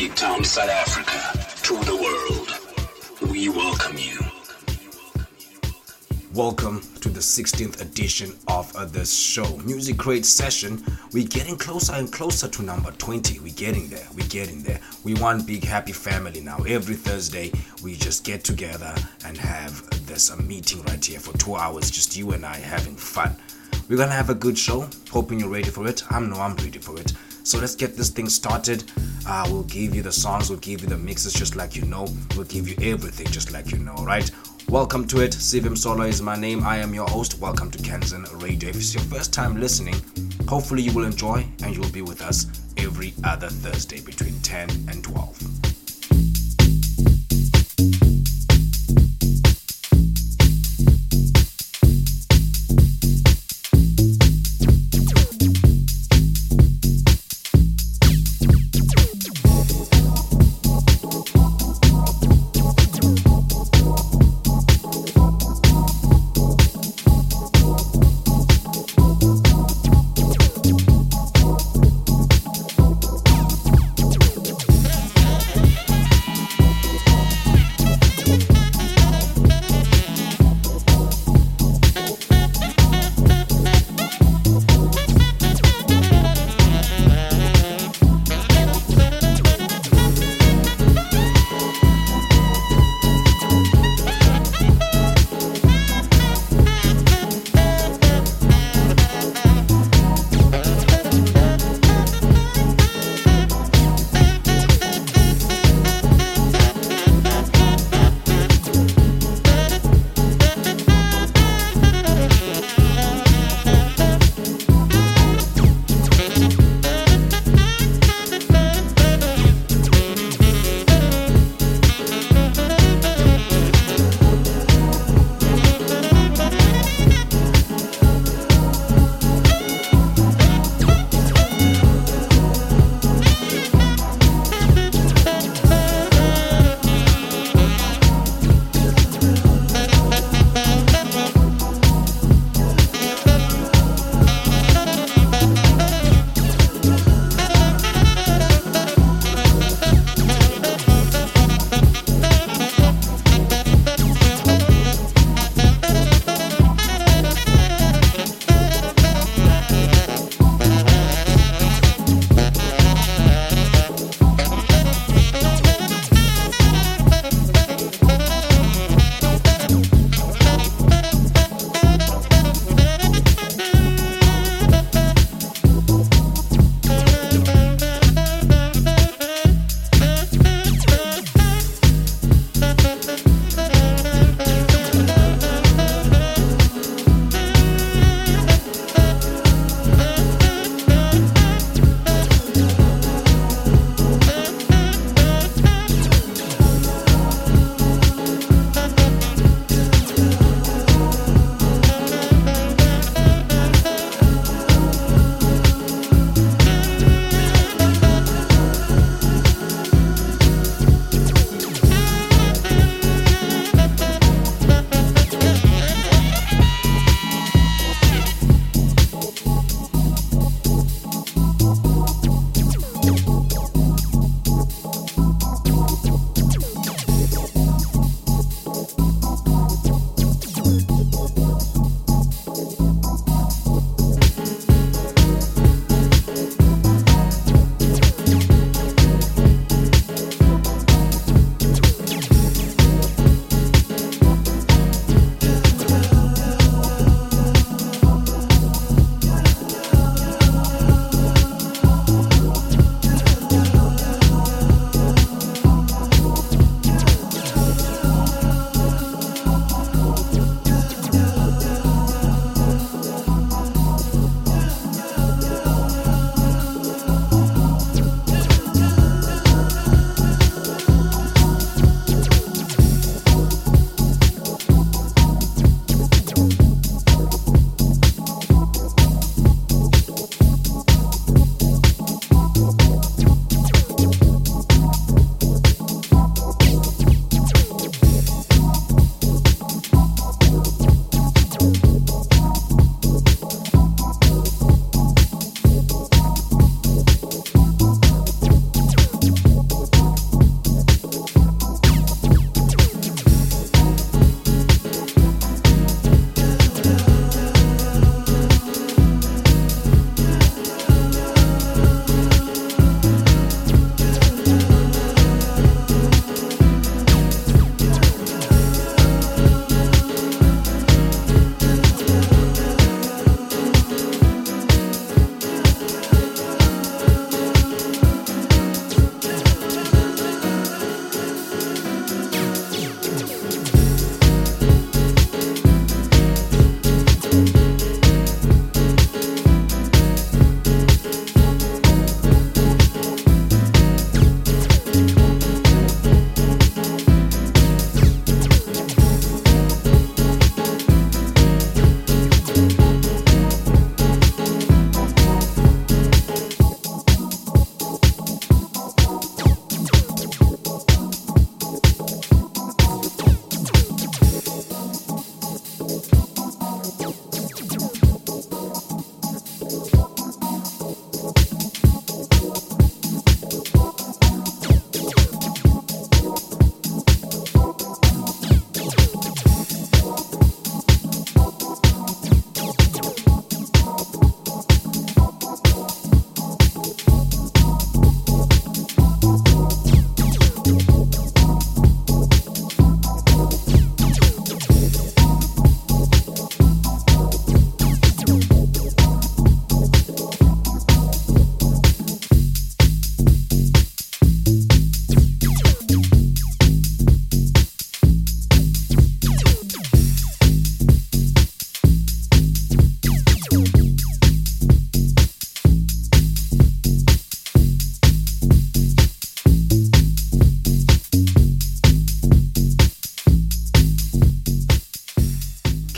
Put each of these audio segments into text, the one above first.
Cape Town, South Africa, to the world, we welcome you. Welcome to the 16th edition of uh, this show, Music Crate Session. We're getting closer and closer to number 20. We're getting there. We're getting there. We one big happy family now. Every Thursday, we just get together and have this a meeting right here for two hours, just you and I having fun. We're gonna have a good show. Hoping you're ready for it. I know I'm ready for it. So let's get this thing started. Uh, we'll give you the songs, we'll give you the mixes just like you know. We'll give you everything just like you know, right? Welcome to it. Sive Msolo is my name. I am your host. Welcome to Kanzen Radio. If it's your first time listening, hopefully you will enjoy and you'll be with us every other Thursday between 10 and 12.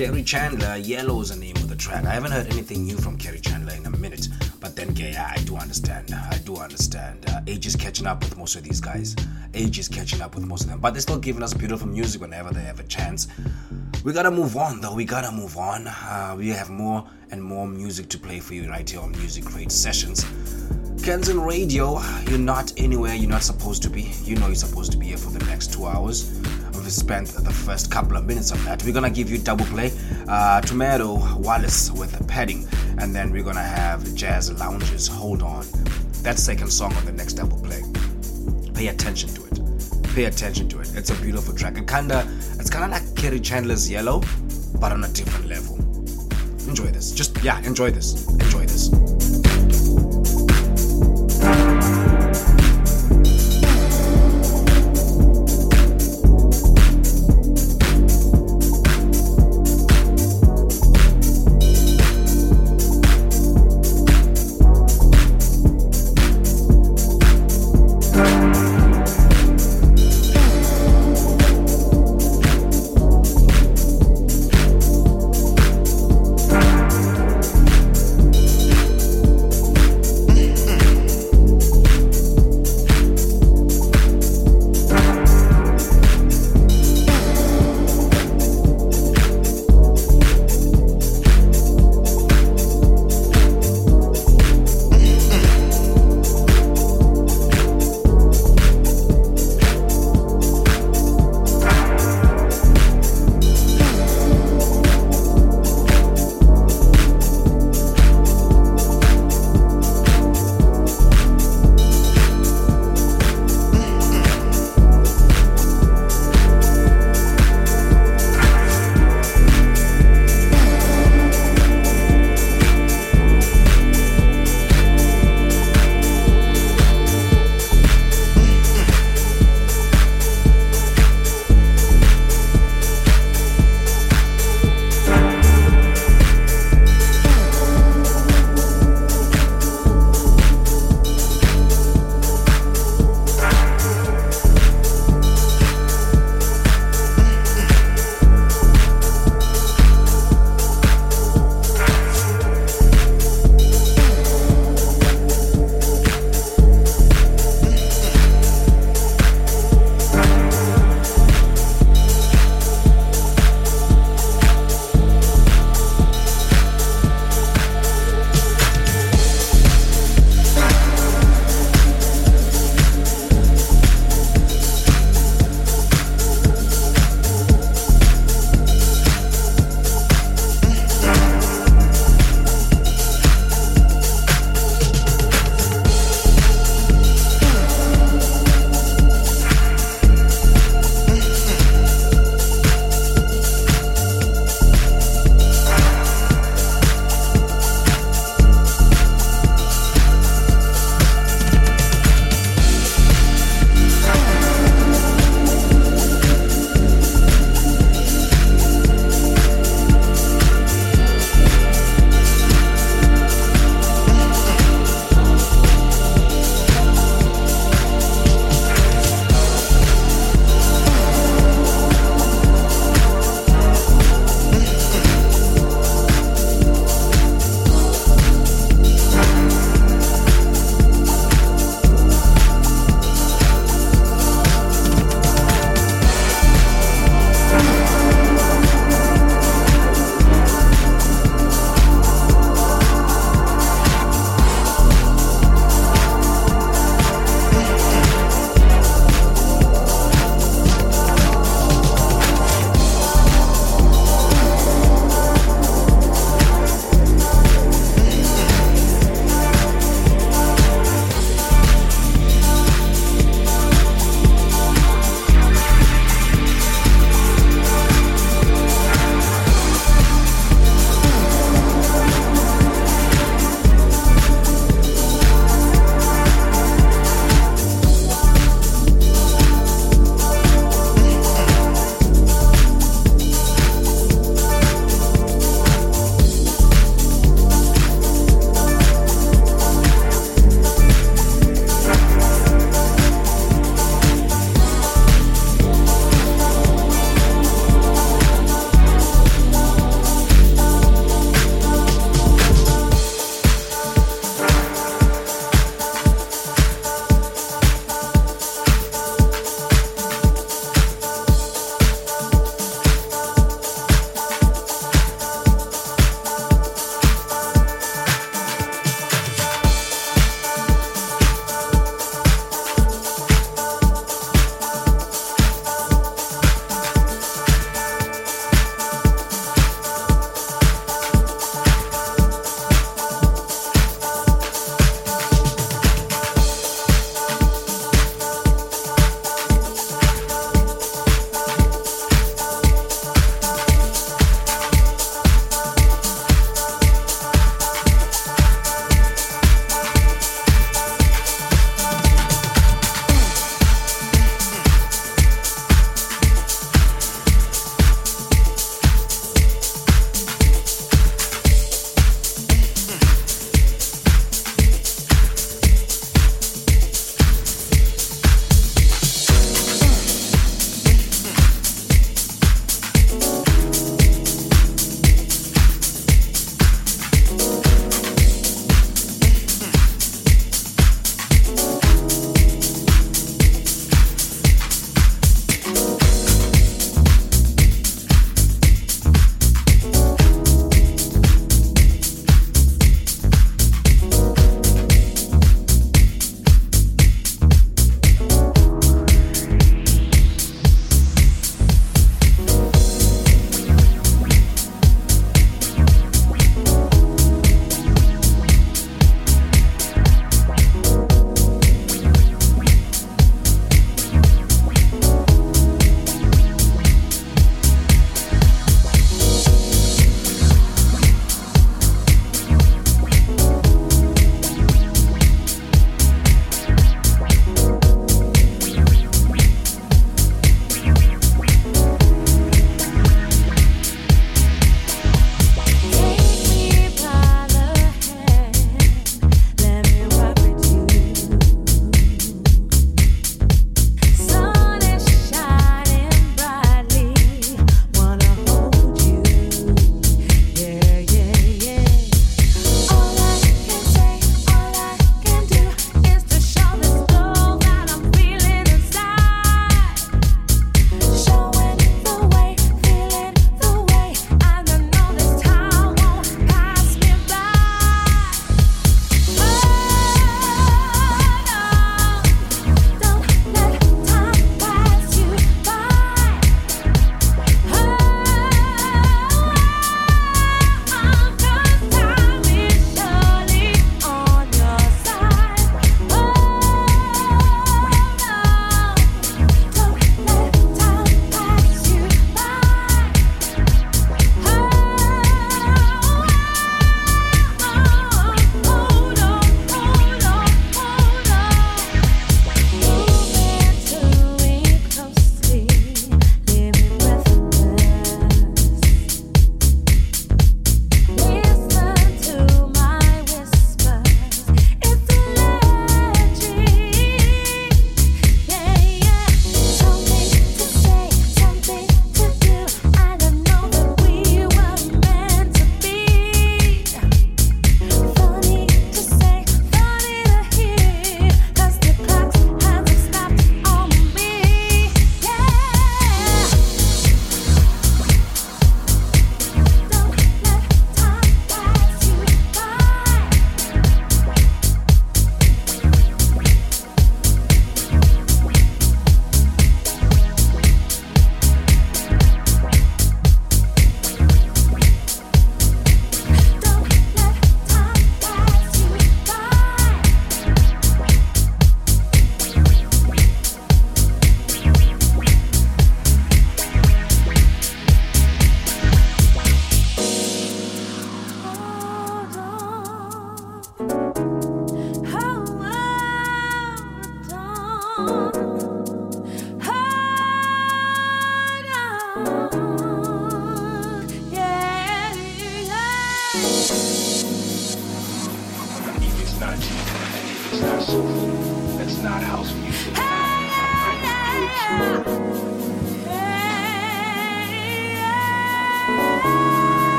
Kerri Chandler, Yellow is the name of the track. I haven't heard anything new from Kerri Chandler in a minute, but then, yeah, I do understand. I do understand. Uh, age is catching up with most of these guys. Age is catching up with most of them, but they're still giving us beautiful music whenever they have a chance. We gotta move on, though. We gotta move on. Uh, we have more and more music to play for you right here on Music Crate Sessions. Kanzen Radio, you're not anywhere you're not supposed to be. You know you're supposed to be here for the next two hours. We've spent the first couple of minutes of that. We're gonna give you double play. Uh, Tomado Wallace with padding, and then we're gonna have Jazzloungers. Hold on. That second song on the next double play. Pay attention to it. Pay attention to it. It's a beautiful track. It kinda it's kinda like Kerri Chandler's Yellow, but on a different level. Enjoy this. Just yeah. Enjoy this.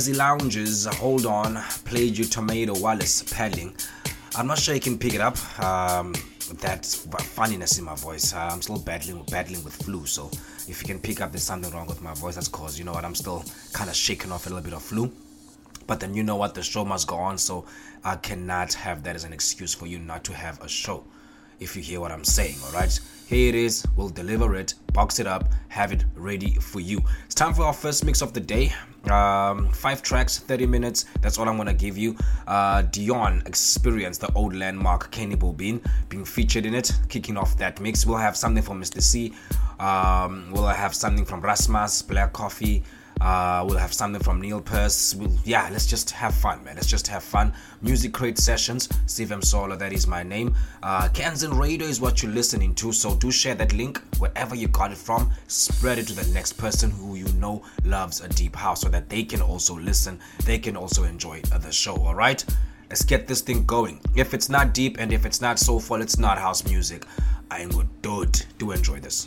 Jazzy Lounges, Hold On, played you Tomado Wallace paddling. I'm not sure you can pick it up. Um, that funniness in my voice. Uh, I'm still battling battling with flu, so if you can pick up there's something wrong with my voice, that's cause you know what I'm still kind of shaking off a little bit of flu. But then you know what, the show must go on, so I cannot have that as an excuse for you not to have a show. If you hear what I'm saying, all right. Here it is. We'll deliver it, box it up, have it ready for you. It's time for our first mix of the day. Um, five tracks, 30 minutes. That's all I'm gonna give you. Uh, Djoon Experience, the old landmark, Kenny Bobien being featured in it, kicking off that mix. We'll have something from Mr. Cee. Um, we'll have something from Rasmas, Black Coffee. Uh, we'll have something from Neil Pierce. We'll, yeah, let's just have fun, man. Let's just have fun. Music Crate Sessions, Sive Msolo, that is my name. Uh, Kanzen Radio is what you're listening to, so do share that link wherever you got it from. Spread it to the next person who you know loves a deep house so that they can also listen, they can also enjoy the show, alright? Let's get this thing going. If it's not deep and if it's not soulful, it's not house music. I ain't good, dude. Do enjoy this.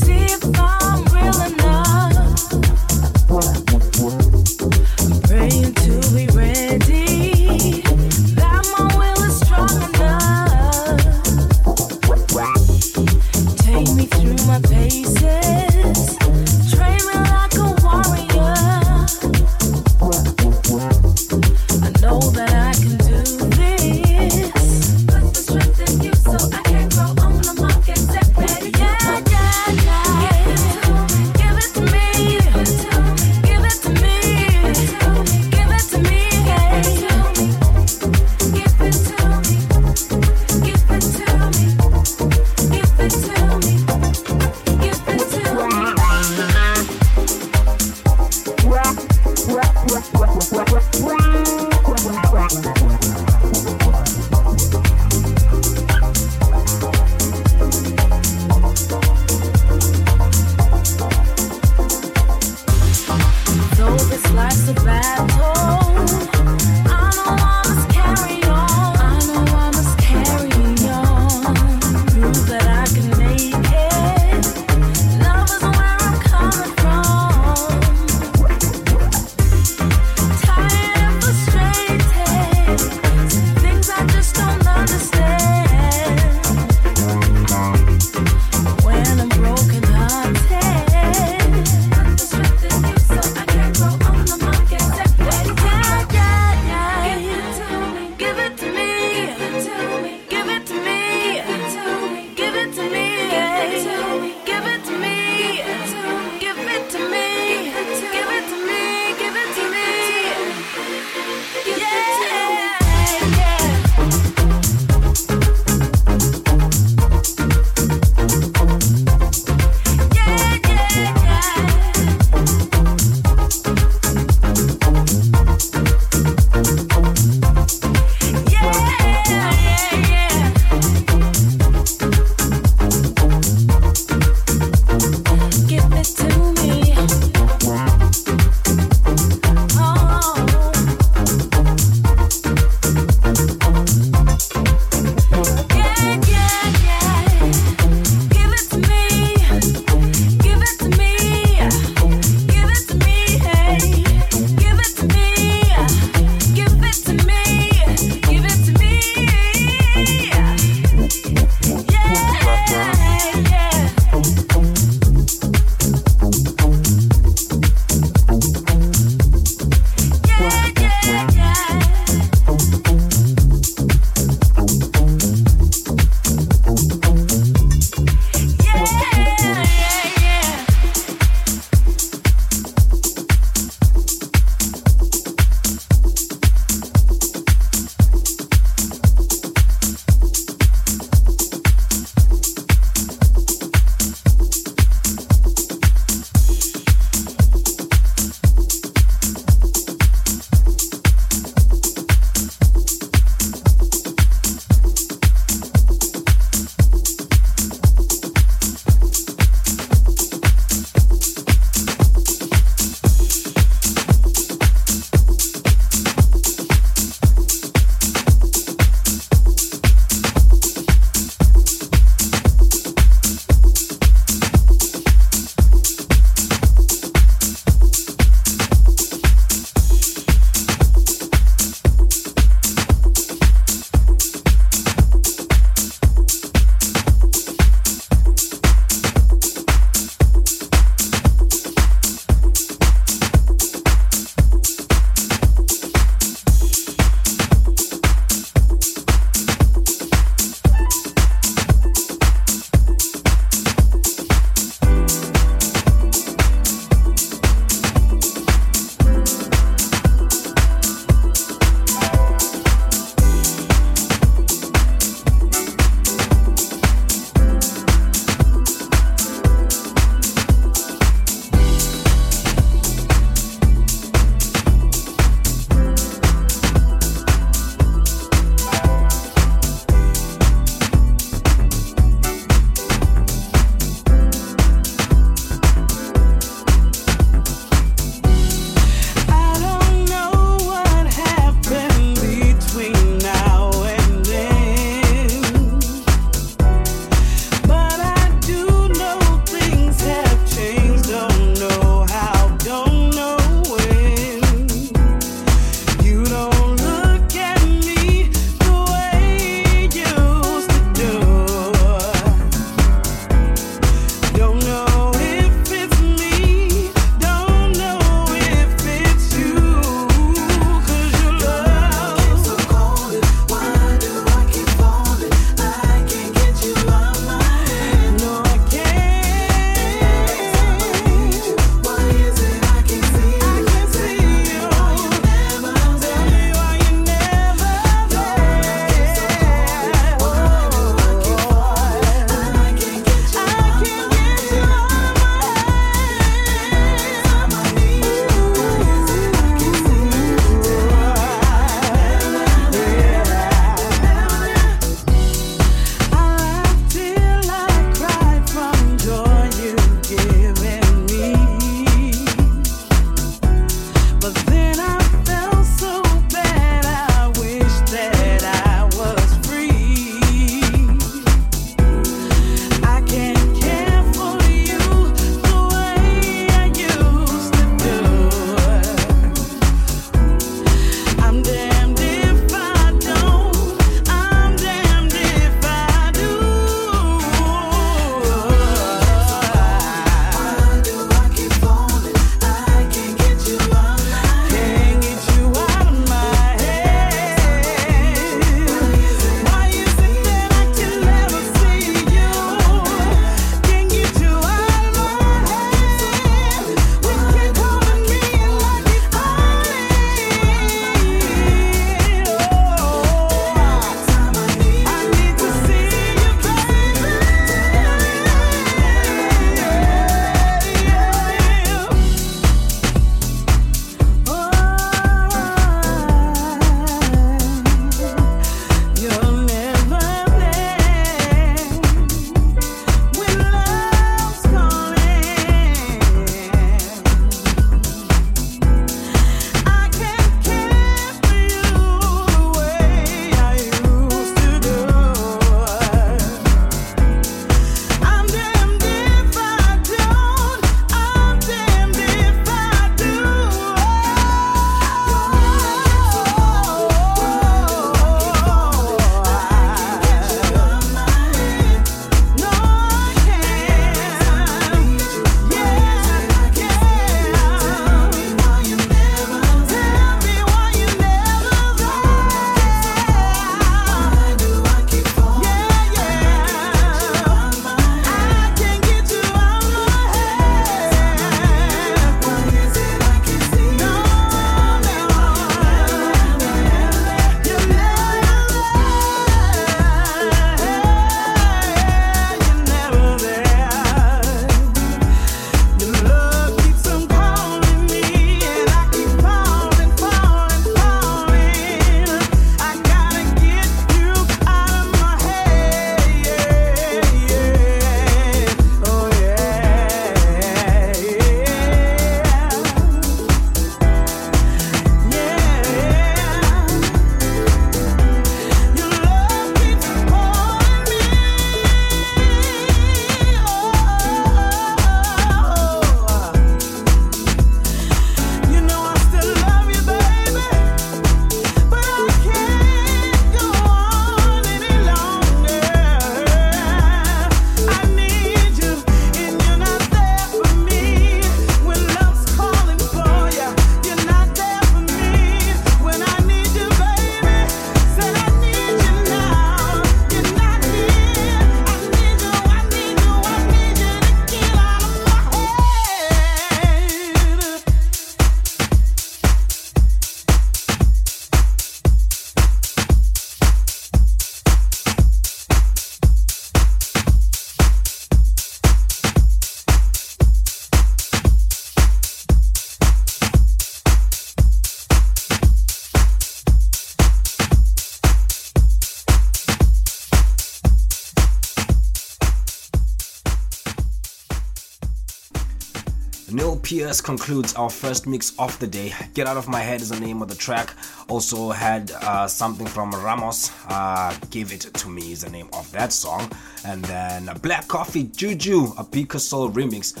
Concludes our first mix of the day. Get Out of My Head is the name of the track. Also had uh, something from Rasmas. Uh, Give It To Me is the name of that song. And then Black Coffee Juju, Abicah Soul remix.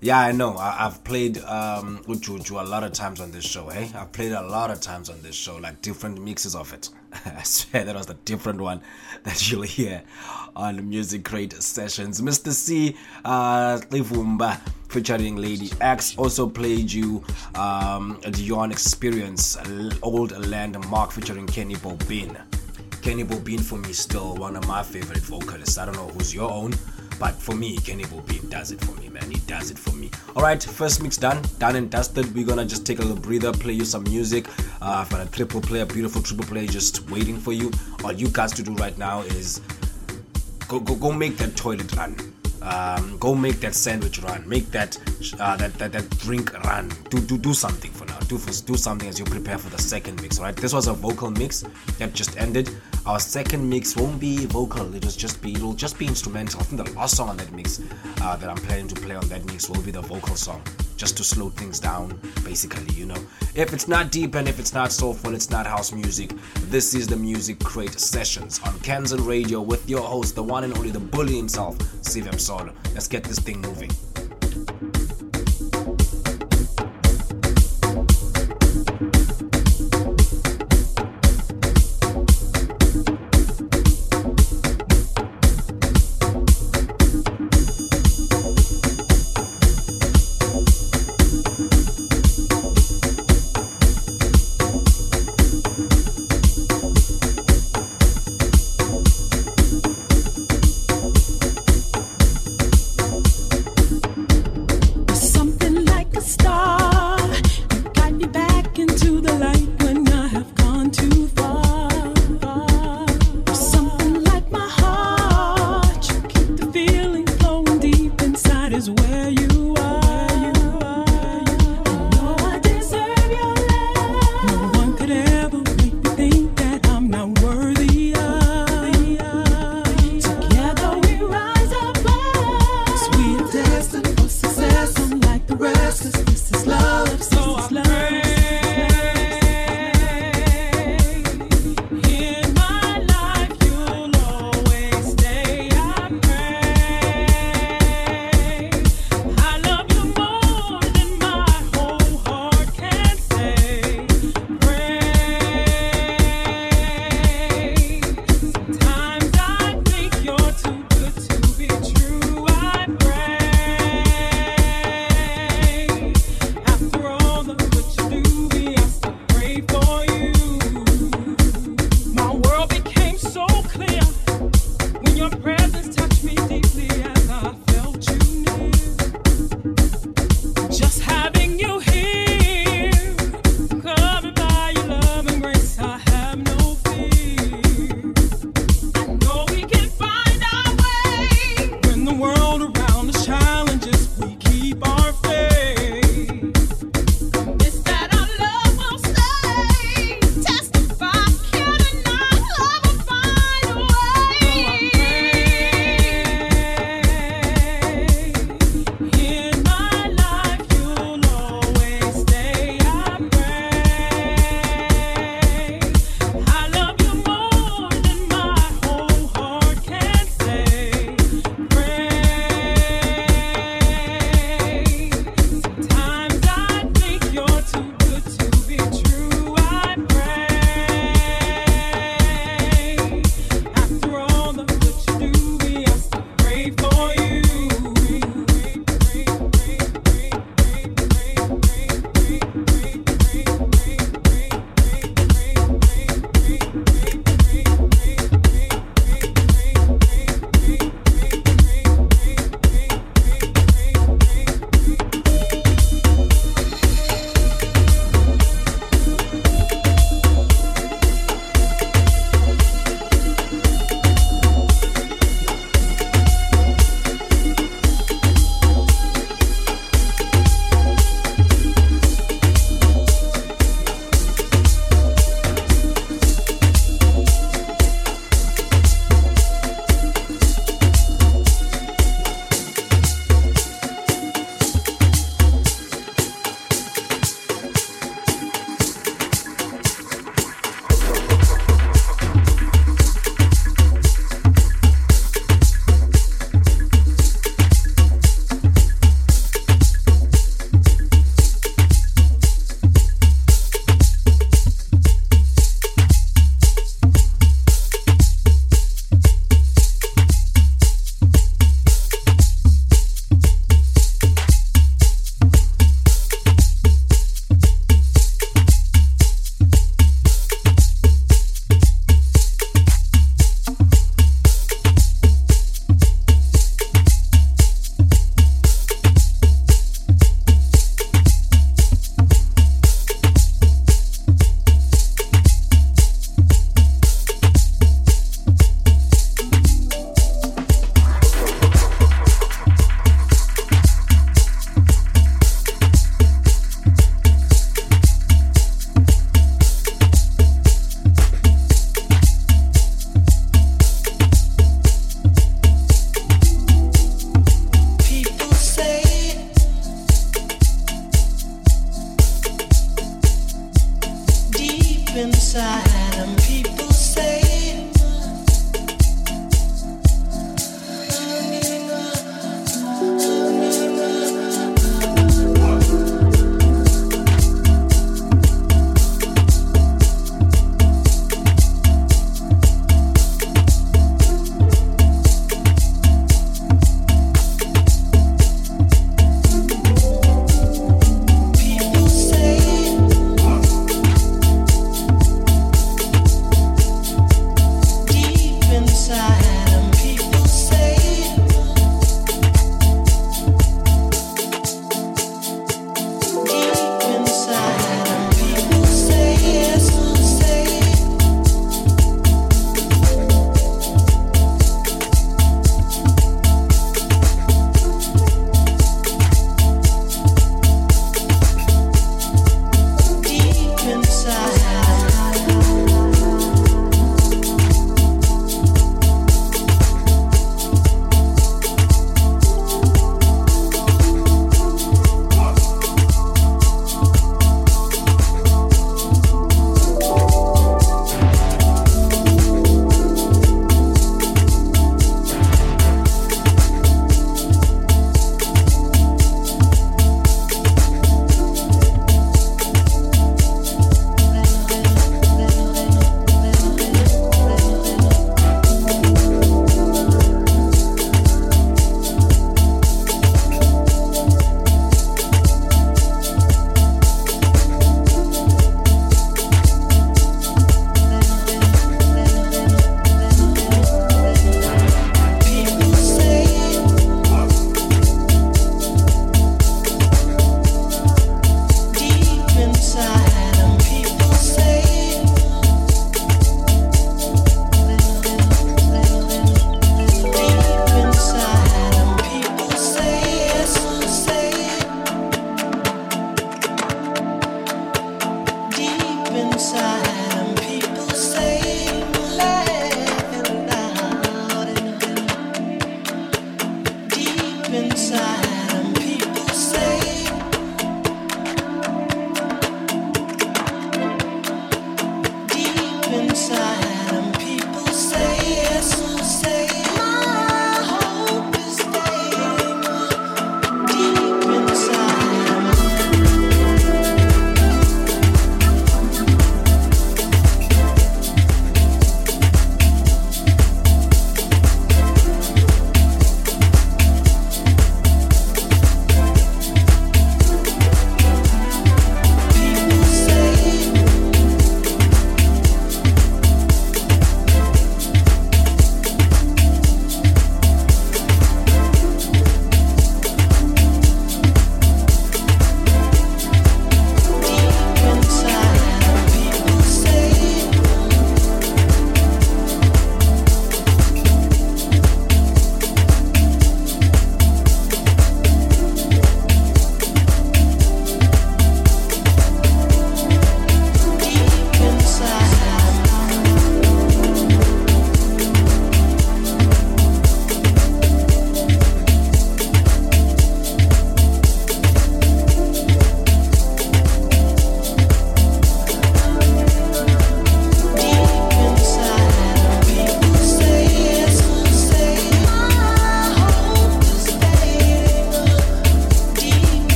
Yeah, I know. I, have played um, Juju a lot of times on this show. Hey, I've played a lot of times on this show, like different mixes of it. I swear that was the different one that you'll hear on Music Crate sessions. Mr. Cee, uh, Xivumba featuring Lady X also played you um, Djoon Experience, Old Landmark featuring Kenny Bobien. Kenny Bobien for me still one of my favorite vocalists. I don't know who's your own. But for me, Kenny Bobien does it for me, man. He does it for me. All right, first mix done, done and dusted. We're gonna just take a little breather, play you some music. Uh, I've got a triple play, a beautiful triple play, just waiting for you. All you guys to do right now is go go go make that toilet run. Um, go make that sandwich run. Make that uh, that, that that drink run. Do do do something for now. Do do something as you prepare for the second mix. right? This was a vocal mix that just ended. Our second mix won't be vocal. It'll just be it'll just be instrumental. I think the last song on that mix uh, that I'm planning to play on that mix will be the vocal song, just to slow things down. Basically, you know, if it's not deep and if it's not soulful, it's not house music. This is the Music Crate Sessions on Kanzen Radio with your host, the one and only the bully himself, Sive Msolo. Let's get this thing moving.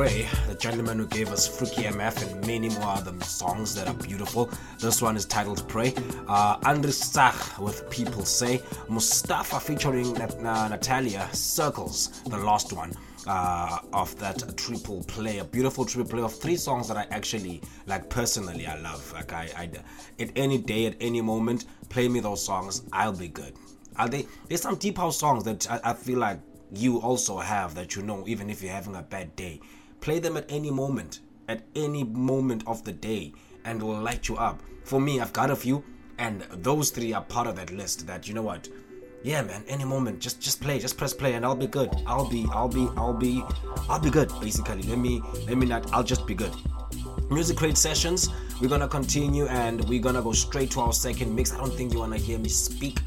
Pray, the gentleman who gave us Freaky MF and many more other songs that are beautiful. This one is titled Pray. Uh, Andreas Saag with People Say. Mustafa featuring Nat- uh, Natalia, Circles, the last one. Uh, of that triple play, a beautiful triple play of three songs that I actually like personally. I love like I, I at any day, at any moment, play me those songs. I'll be good. Are they? There's some deep house songs that I, I feel like you also have that you know, even if you're having a bad day. Play them at any moment, at any moment of the day, and will light you up. For me, I've got a few, and those three are part of that list. That you know what, yeah, man, any moment, just just play, just press play, and I'll be good. I'll be, I'll be, I'll be, I'll be good. Basically, let me, let me not. I'll just be good. Music Crate sessions. We're gonna continue, and we're gonna go straight to our second mix. I don't think you wanna hear me speak.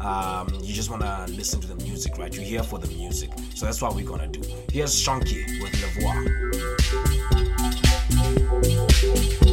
Um, you just wanna listen to the music, right? You're here for the music, so that's what we're gonna do. Here's Shonky with Le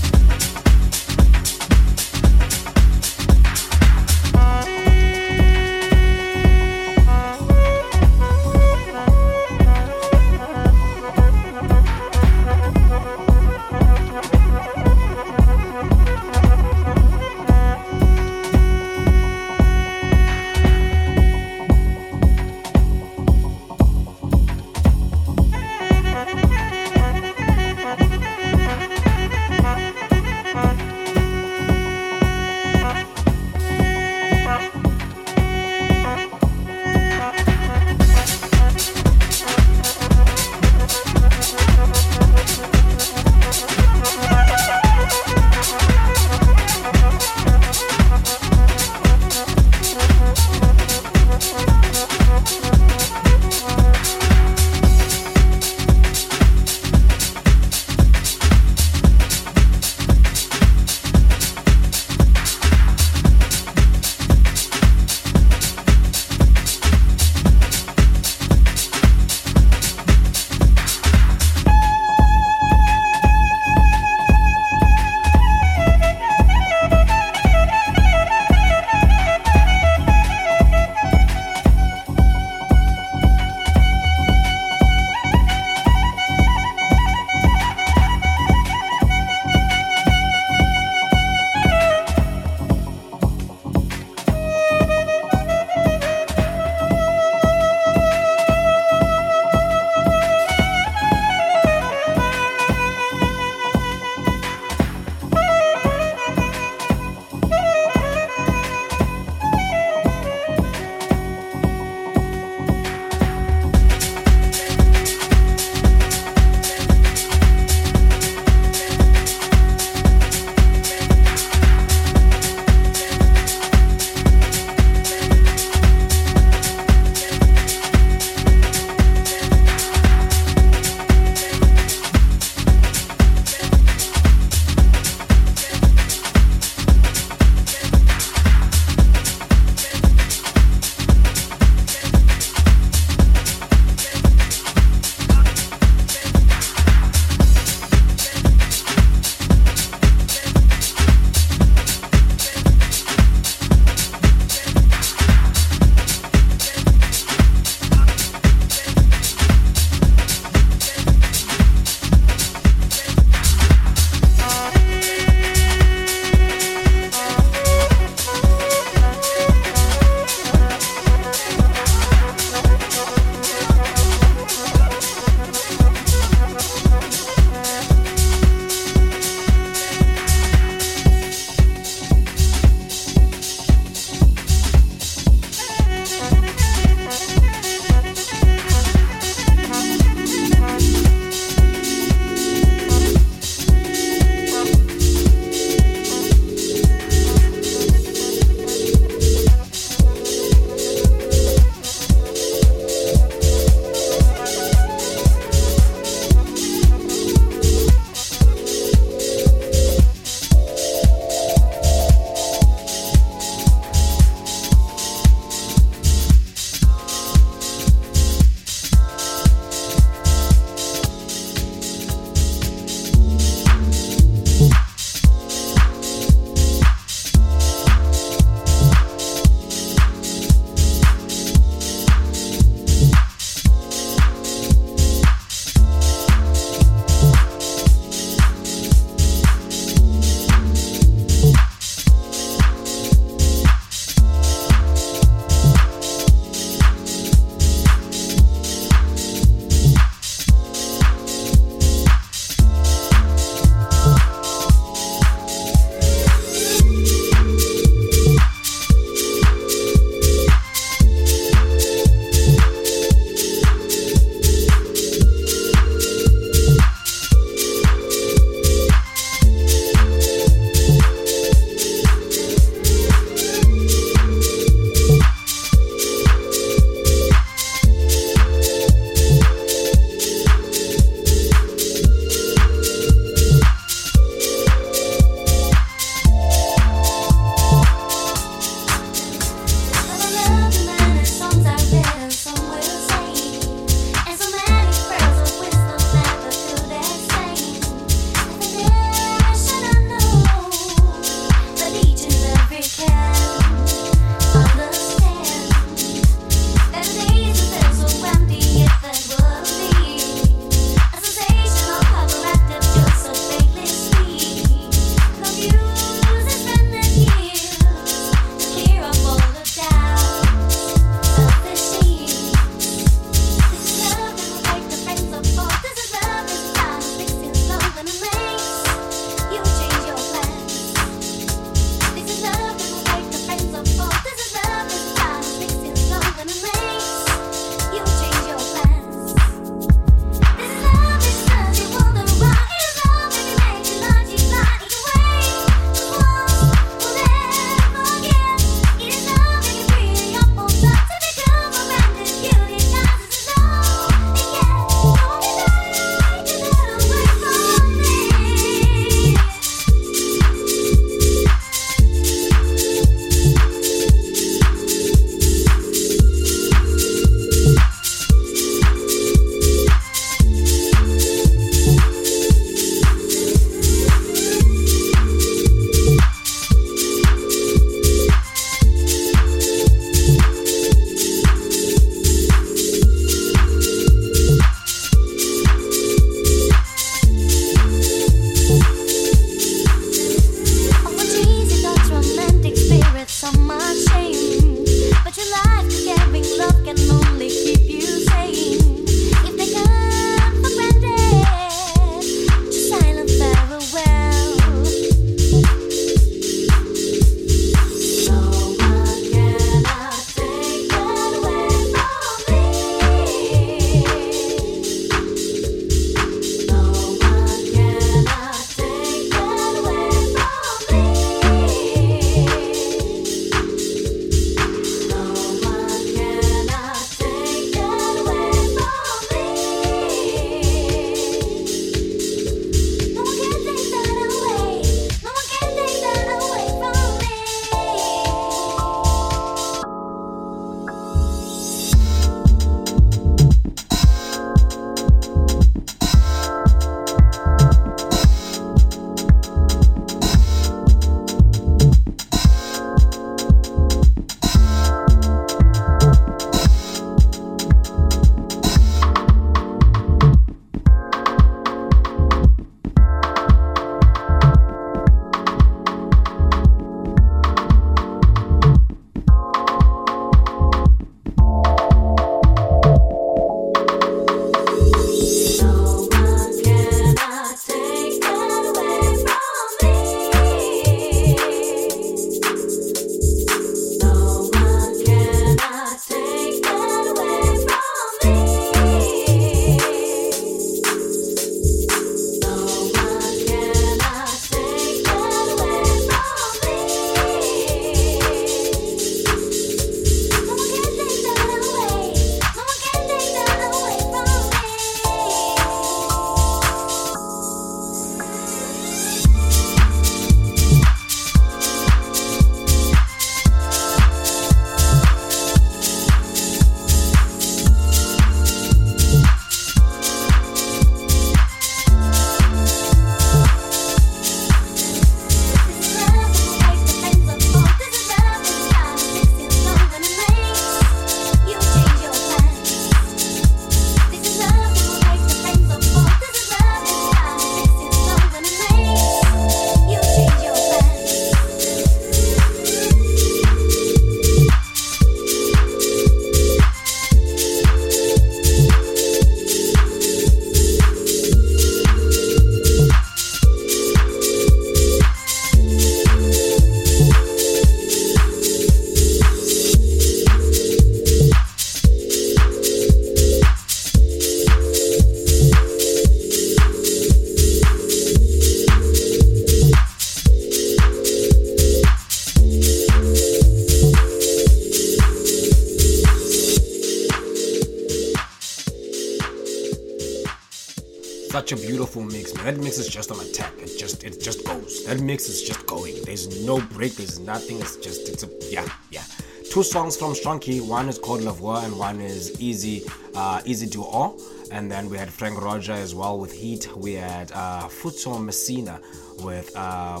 That mix is just on a tap. It just it just goes. That mix is just going. There's no break. There's nothing. It's just it's a yeah yeah. Two songs from Shonky. One is called La Voix and one is Easy uh, Easy to All. And then we had Frank Roger as well with Heat. We had uh, Fausto Messina with uh,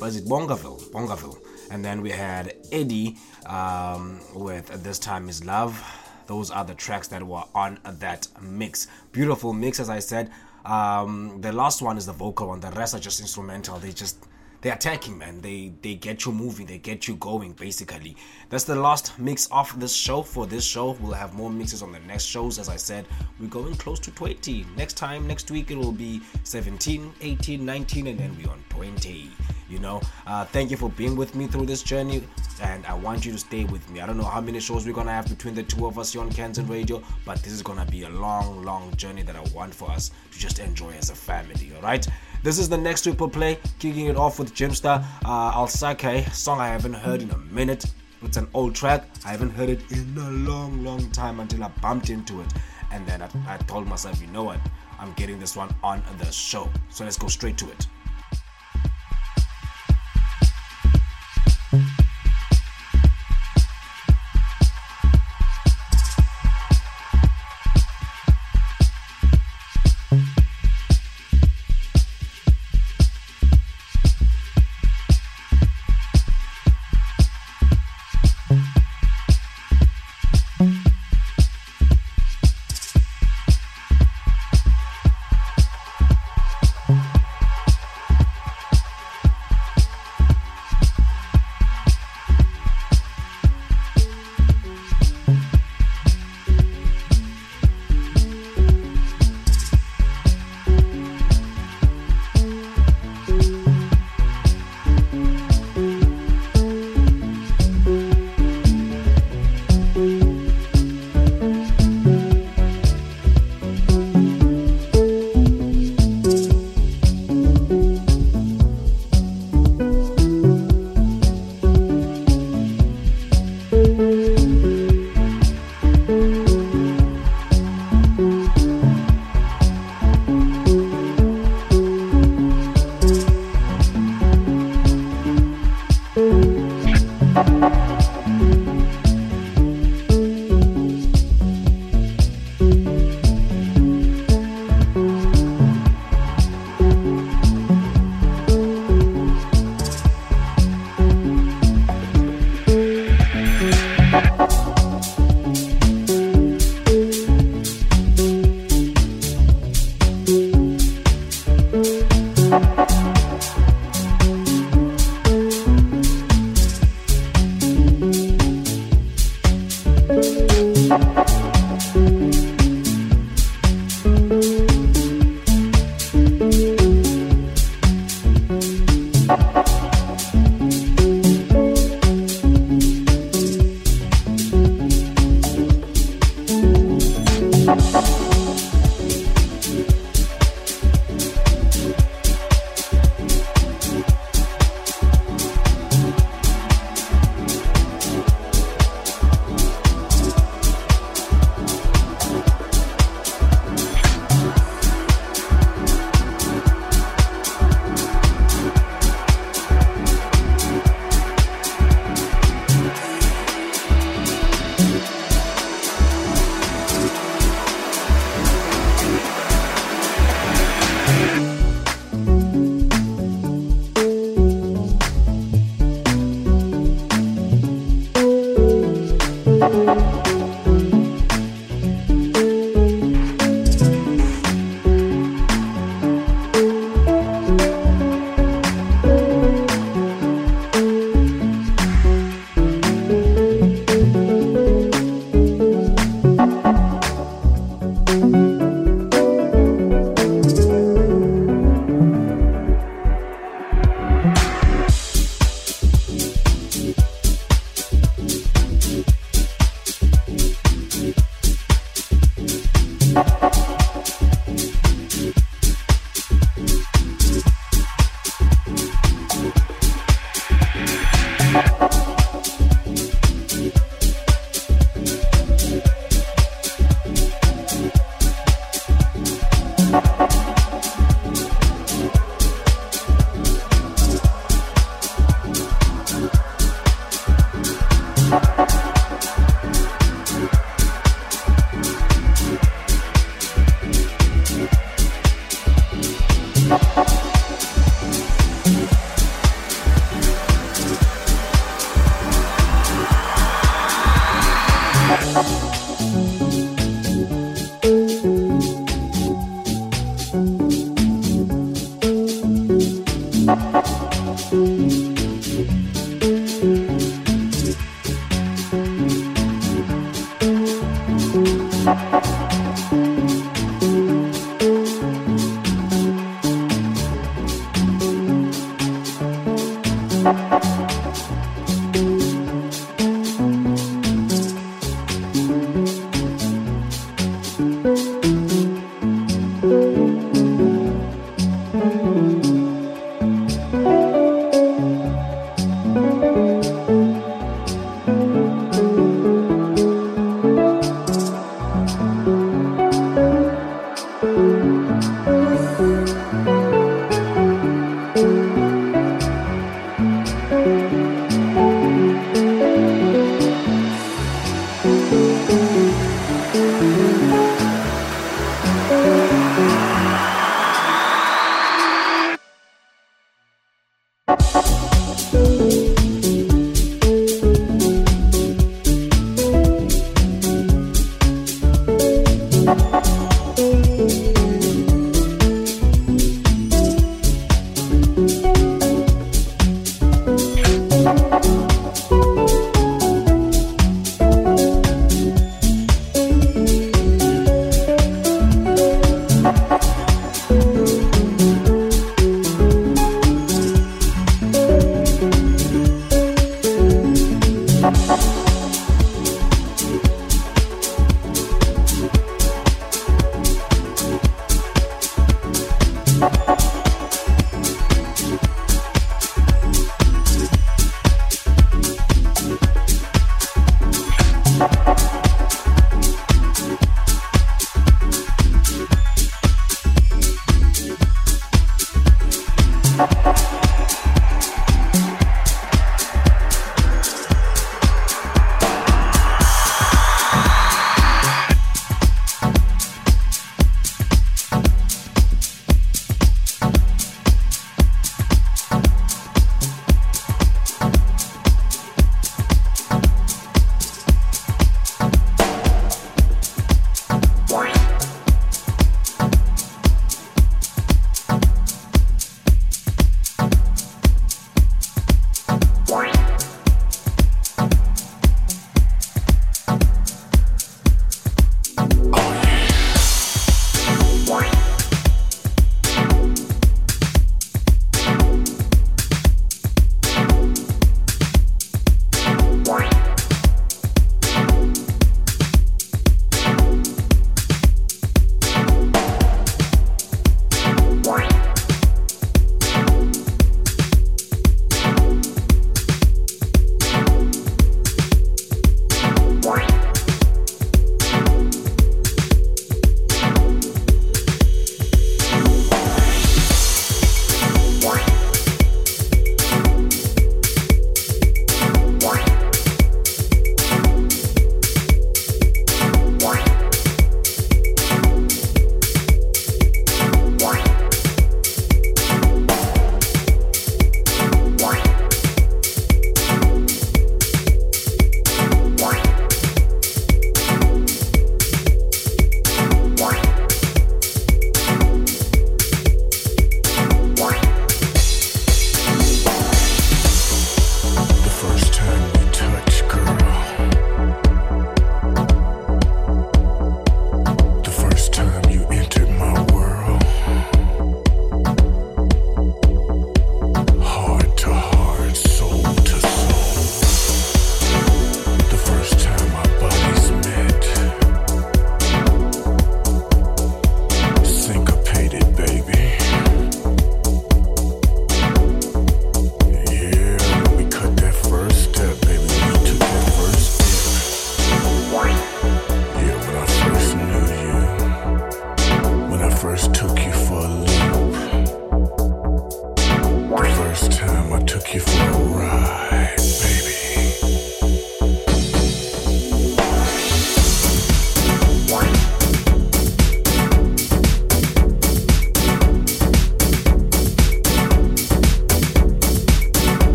was it Boungaville? Boungaville. And then we had Eddie um, with This Time Is Love. Those are the tracks that were on that mix. Beautiful mix, as I said. Um, the last one is the vocal one. The rest are just instrumental. They just they're attacking, man. They they get you moving. They get you going. Basically, that's the last mix of this show. For this show, we'll have more mixes on the next shows. As I said, we're going close to 20. Next time, next week, it will be 17, 18, 19, and then we're on 20 you know uh, thank you for being with me through this journey and i want you to stay with me i don't know how many shows we're gonna have between the two of us here on Kanzen radio but this is gonna be a long long journey that i want for us to just enjoy as a family all right this is the next triple play kicking it off with Jimpster uh, Alsakhe song i haven't heard in a minute. It's an old track. I haven't heard it in a long long time until i bumped into it. And then I, I told myself you know what? I'm getting this one on the show. So let's go straight to it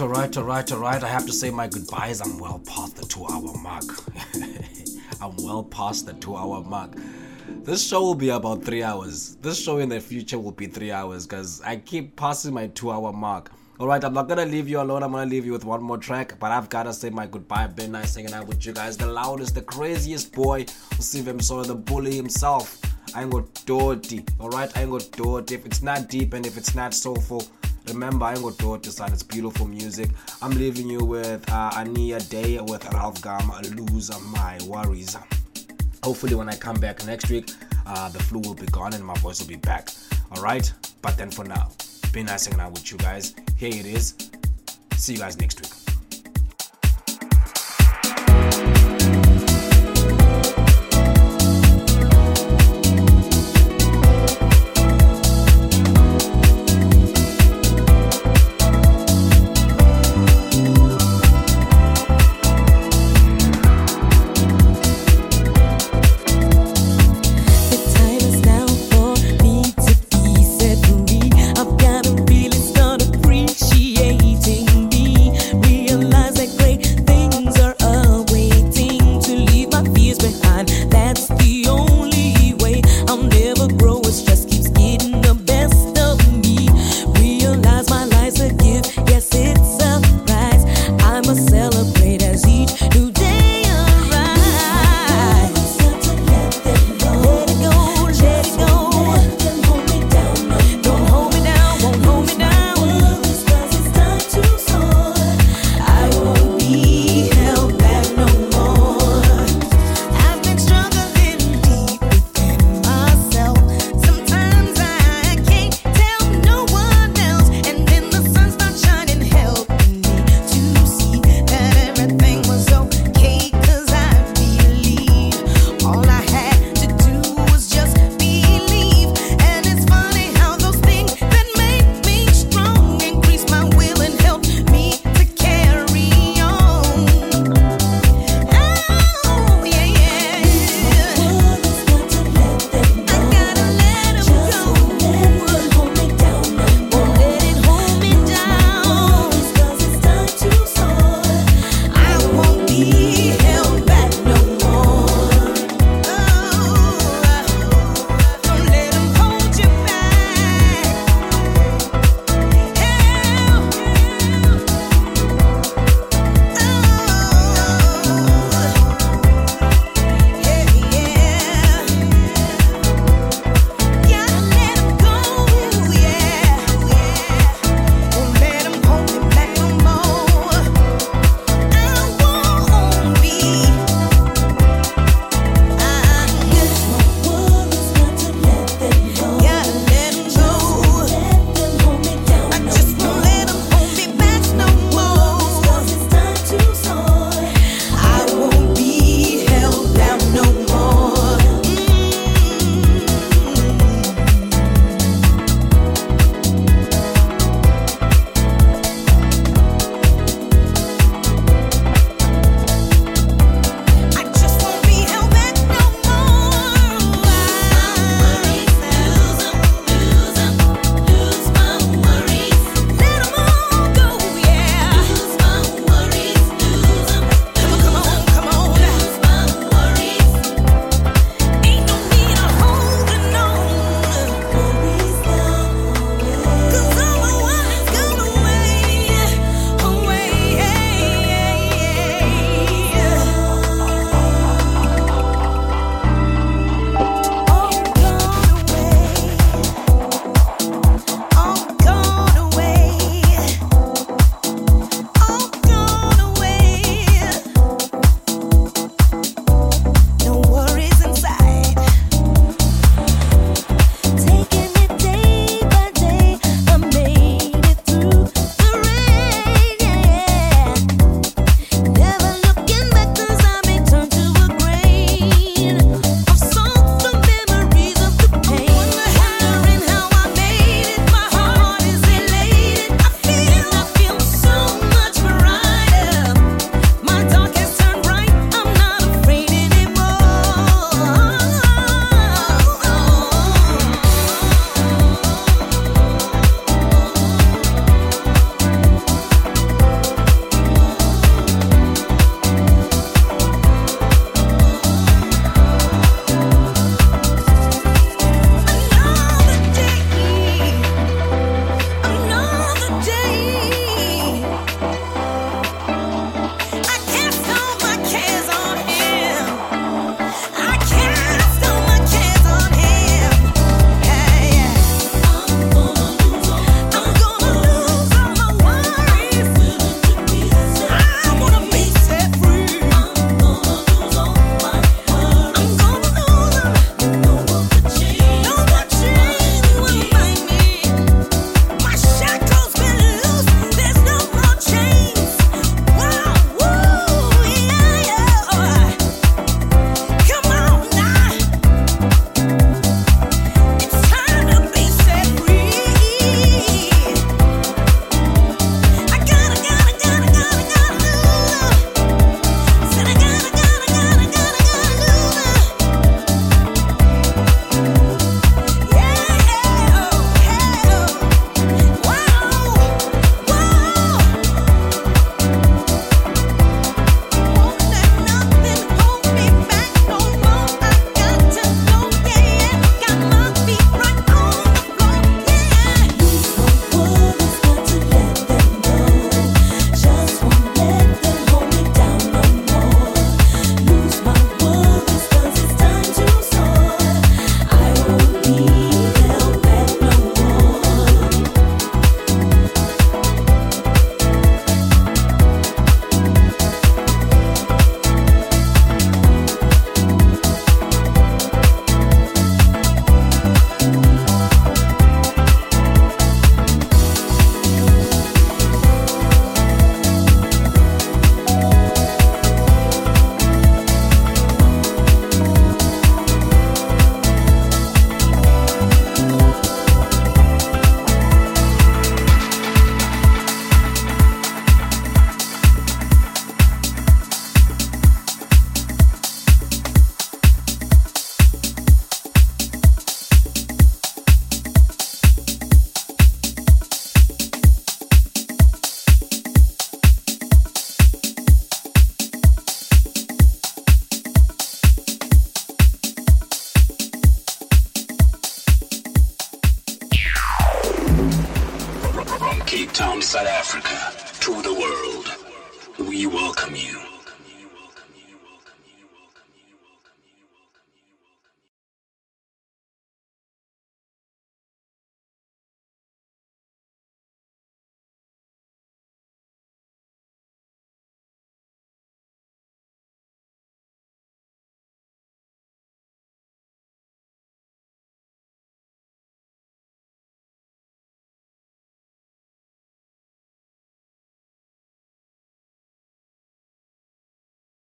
right, all right, all right, all right. I have to say my goodbyes. I'm well past the two hour mark. I'm well past the two hour mark. This show will be about three hours. This show in the future will be three hours because I keep passing my two hour mark. All right, I'm not gonna leave you alone. I'm gonna leave you with one more track, but I've gotta say my goodbye. Been nice hanging out with you guys. The loudest, the craziest boy, Sive Msolo, the bully himself. I ain't got dirty. All right, I ain't got dirty. If it's not deep and if it's not soulful, remember I ain't got dirty, son. It's beautiful music. I'm leaving you with uh, Inaya Day with Ralf Gum. Lose my worries. Hopefully, when I come back next week, uh, the flu will be gone and my voice will be back. All right, but then for now, been nice hanging out with you guys. Here it is. See you guys next week.